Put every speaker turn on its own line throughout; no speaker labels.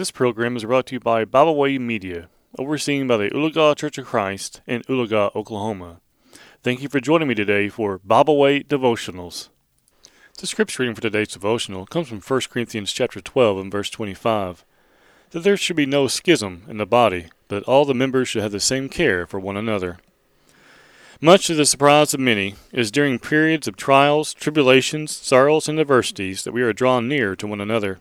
This program is brought to you by Bible Way Media, overseen by the Oologah Church of Christ in Oologah, Oklahoma. Thank you for joining me today for Bible Way Devotionals. The scripture reading for today's devotional comes from 1 Corinthians chapter 12 and verse 25. That there should be no schism in the body, but all the members should have the same care for one another. Much to the surprise of many, it is during periods of trials, tribulations, sorrows, and adversities that we are drawn near to one another.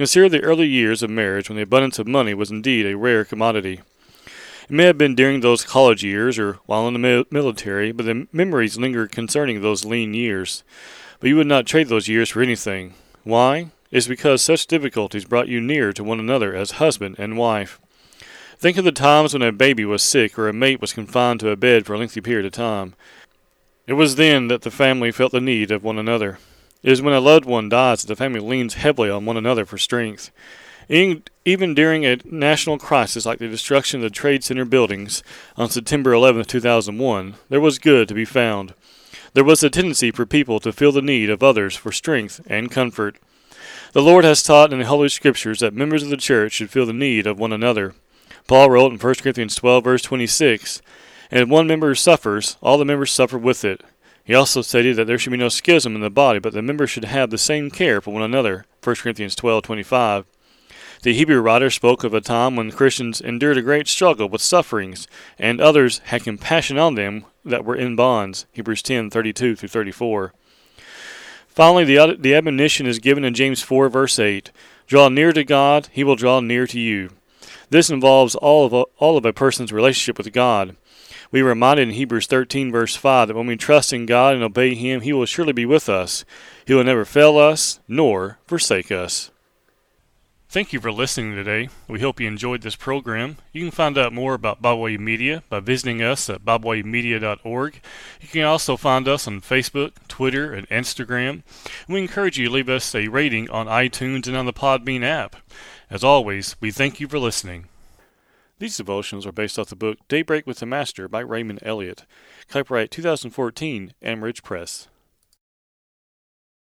Consider the early years of marriage when the abundance of money was indeed a rare commodity. It may have been during those college years or while in the military, but the memories linger concerning those lean years. But you would not trade those years for anything. Why? It is because such difficulties brought you near to one another as husband and wife. Think of the times when a baby was sick or a mate was confined to a bed for a lengthy period of time. It was then that the family felt the need of one another. It is when a loved one dies that the family leans heavily on one another for strength. Even during a national crisis like the destruction of the Trade Center buildings on September 11, 2001, there was good to be found. There was a tendency for people to feel the need of others for strength and comfort. The Lord has taught in the Holy Scriptures that members of the church should feel the need of one another. Paul wrote in 1 Corinthians 12, verse 26, And if one member suffers, all the members suffer with it. He also stated that there should be no schism in the body, but the members should have the same care for one another. 1 Corinthians 12:25. The Hebrew writer spoke of a time when Christians endured a great struggle with sufferings, and others had compassion on them that were in bonds. Hebrews 10:32 through 34. Finally, the, the admonition is given in James 4, verse 8 Draw near to God, he will draw near to you. This involves all of a, all of a person's relationship with God. We are reminded in Hebrews 13, verse 5, that when we trust in God and obey Him, He will surely be with us. He will never fail us nor forsake us. Thank you for listening today. We hope you enjoyed this program. You can find out more about Bible Way Media by visiting us at BibleWayMedia.org. You can also find us on Facebook, Twitter, and Instagram. We encourage you to leave us a rating on iTunes and on the Podbean app. As always, we thank you for listening. These devotions are based off the book Daybreak with the Master by Raymond Elliott. Copyright 2014, Amaridge Press.